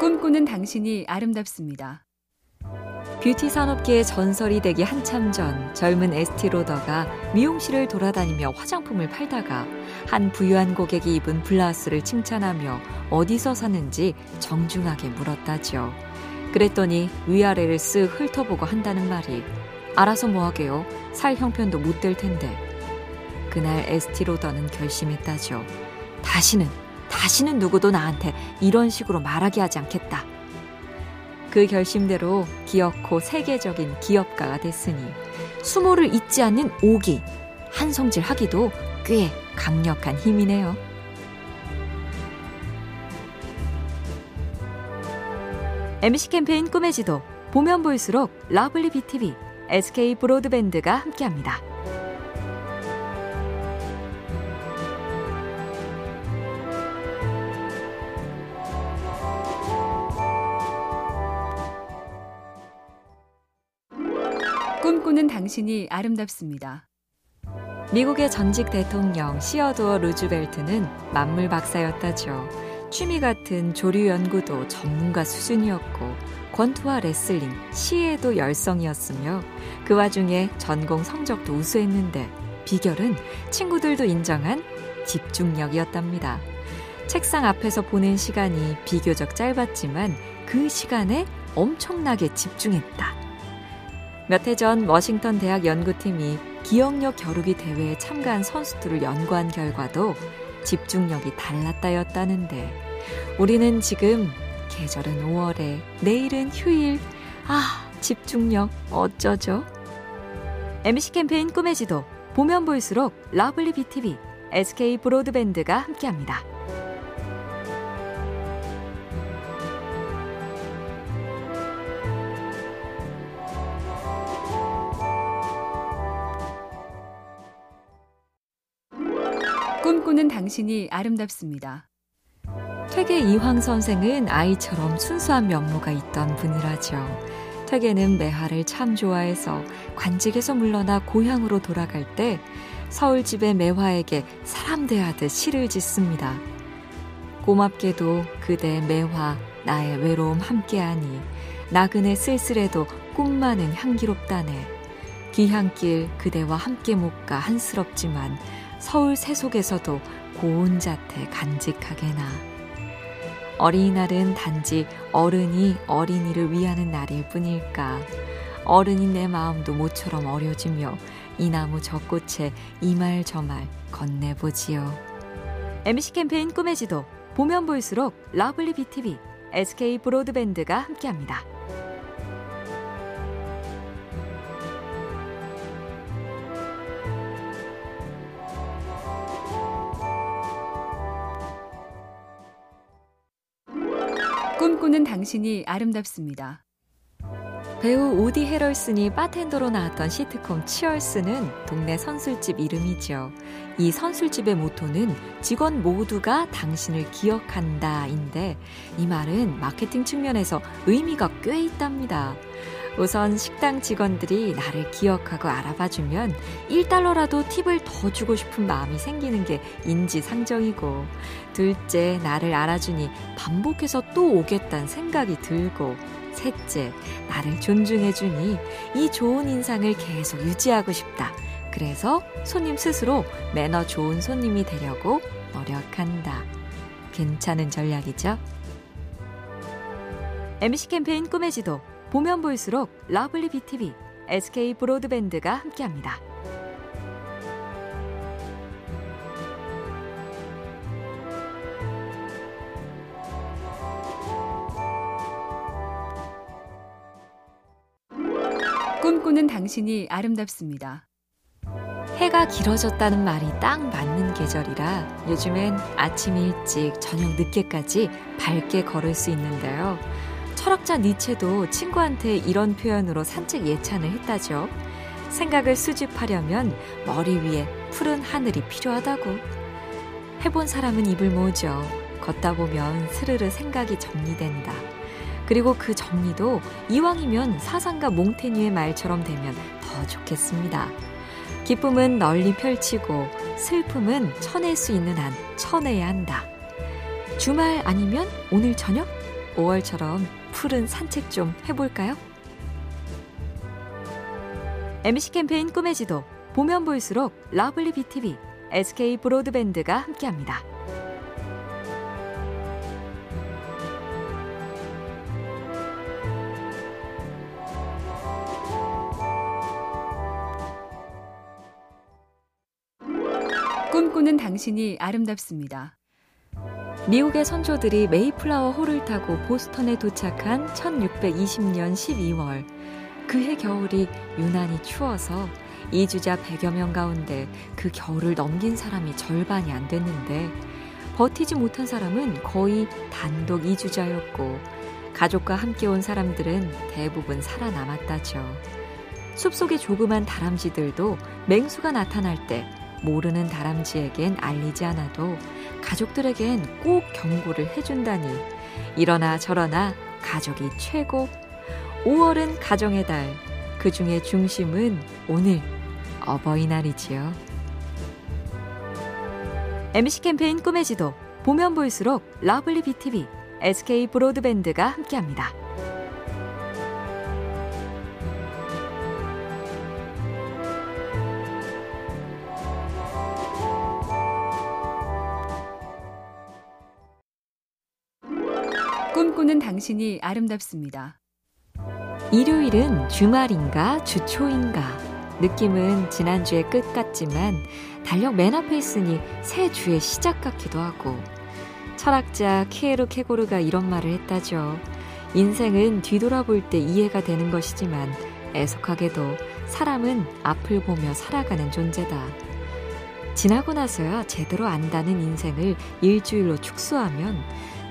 꿈꾸는 당신이 아름답습니다. 뷰티 산업계의 전설이 되기 한참 전 젊은 에스티로더가 미용실을 돌아다니며 화장품을 팔다가 한 부유한 고객이 입은 블라우스를 칭찬하며 어디서 샀는지 정중하게 물었다죠. 그랬더니 위아래를 쓱 훑어보고 한다는 말이 알아서 뭐하게요? 살 형편도 못 될 텐데. 그날 에스티로더는 결심했다죠. 다시는 다시는 누구도 나한테 이런 식으로 말하게 하지 않겠다. 그 결심대로 기어코 세계적인 기업가가 됐으니 수모를 잊지 않는 오기, 한성질 하기도 꽤 강력한 힘이네요. MC 캠페인 꿈의 지도 보면 볼수록 lovely BTV, SK 브로드밴드가 함께합니다. 꿈꾸는 당신이 아름답습니다. 미국의 전직 대통령 시어도어 루즈벨트는 만물 박사였다죠. 취미 같은 조류 연구도 전문가 수준이었고 권투와 레슬링, 시에도 열성이었으며 그 와중에 전공 성적도 우수했는데 비결은 친구들도 인정한 집중력이었답니다. 책상 앞에서 보낸 시간이 비교적 짧았지만 그 시간에 엄청나게 집중했다. 몇 해 전 워싱턴 대학 연구팀이 기억력 겨루기 대회에 참가한 선수들을 연구한 결과도 집중력이 달랐다였다는데 우리는 지금 계절은 5월에 내일은 휴일 아 집중력 어쩌죠? MC 캠페인 꿈의 지도 보면 볼수록 lovely BTV, SK 브로드밴드가 함께합니다. 꿈꾸는 당신이 아름답습니다. 퇴계 이황 선생은 아이처럼 순수한 면모가 있던 분이라죠. 퇴계는 매화를 참 좋아해서 관직에서 물러나 고향으로 돌아갈 때 서울집의 매화에게 사람 대하듯 시를 짓습니다. 고맙게도 그대 매화 나의 외로움 함께하니 나그네 쓸쓸해도 꿈만은 향기롭다네. 귀향길 그대와 함께 못 가 한스럽지만 서울 세속에서도 고운 자태 간직하게나. 어린이날은 단지 어른이 어린이를 위하는 날일 뿐일까. 어른이 내 마음도 모처럼 어려지며 이 나무 저 꽃에 이 말 저 말 건네보지요. MC 캠페인 꿈의 지도 보면 볼수록 lovely BTV, SK 브로드밴드가 함께합니다. 꿈꾸는 당신이 아름답습니다. 배우 우디 헤럴슨이 바텐더로 나왔던 시트콤 치얼스는 동네 선술집 이름이죠. 이 선술집의 모토는 직원 모두가 당신을 기억한다인데 이 말은 마케팅 측면에서 의미가 꽤 있답니다. 우선 식당 직원들이 나를 기억하고 알아봐주면 1달러라도 팁을 더 주고 싶은 마음이 생기는 게 인지상정이고, 둘째, 나를 알아주니 반복해서 또 오겠다는 생각이 들고, 셋째, 나를 존중해주니 이 좋은 인상을 계속 유지하고 싶다. 그래서 손님 스스로 매너 좋은 손님이 되려고 노력한다. 괜찮은 전략이죠? MC 캠페인 꿈의 지도 보면 볼수록 lovely BTV, SK 브로드밴드가 함께합니다. 꿈꾸는 당신이 아름답습니다. 해가 길어졌다는 말이 딱 맞는 계절이라 요즘엔 아침 일찍 저녁 늦게까지 밝게 걸을 수 있는데요. 철학자 니체도 친구한테 이런 표현으로 산책 예찬을 했다죠. 생각을 수집하려면 머리 위에 푸른 하늘이 필요하다고. 해본 사람은 입을 모으죠. 걷다 보면 스르르 생각이 정리된다. 그리고 그 정리도 이왕이면 사상가 몽테뉴의 말처럼 되면 더 좋겠습니다. 기쁨은 널리 펼치고 슬픔은 쳐낼 수 있는 한 쳐내야 한다. 주말 아니면 오늘 저녁? 5월처럼 푸른 산책 좀 해볼까요? MC 캠페인 꿈의 지도 보면 볼수록 lovely BTV, SK 브로드밴드가 함께합니다. 꿈꾸는 당신이 아름답습니다. 미국의 선조들이 메이플라워 호를 타고 보스턴에 도착한 1620년 12월. 그해 겨울이 유난히 추워서 이주자 100여 명 가운데 그 겨울을 넘긴 사람이 절반이 안 됐는데 버티지 못한 사람은 거의 단독 이주자였고 가족과 함께 온 사람들은 대부분 살아남았다죠. 숲속의 조그만 다람쥐들도 맹수가 나타날 때 모르는 다람쥐에겐 알리지 않아도 가족들에겐 꼭 경고를 해준다니. 이러나 저러나 가족이 최고. 5월은 가정의 달. 그 중에 중심은 오늘. 어버이날이지요. MC 캠페인 꿈의 지도. 보면 볼수록 lovely BTV, SK 브로드밴드가 함께합니다. 꿈꾸는 당신이 아름답습니다. 일요일은 주말인가 주초인가 느낌은 지난주의 끝 같지만 달력 맨 앞에 있으니 새 주의 시작 같기도 하고 철학자 키에르 케고르가 이런 말을 했다죠. 인생은 뒤돌아볼 때 이해가 되는 것이지만 애석하게도 사람은 앞을 보며 살아가는 존재다. 지나고 나서야 제대로 안다는 인생을 일주일로 축소하면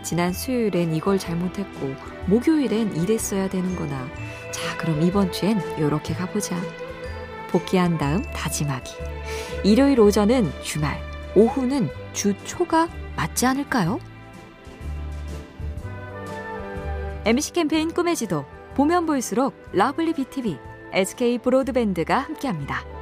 지난 수요일엔 이걸 잘못했고 목요일엔 이랬어야 되는구나. 자, 그럼 이번 주엔 요렇게 가보자. 복기한 다음 다짐하기. 일요일 오전은 주말, 오후는 주 초가 맞지 않을까요? MC 캠페인 꿈의 지도 보면 볼수록 lovely BTV, SK 브로드밴드가 함께합니다.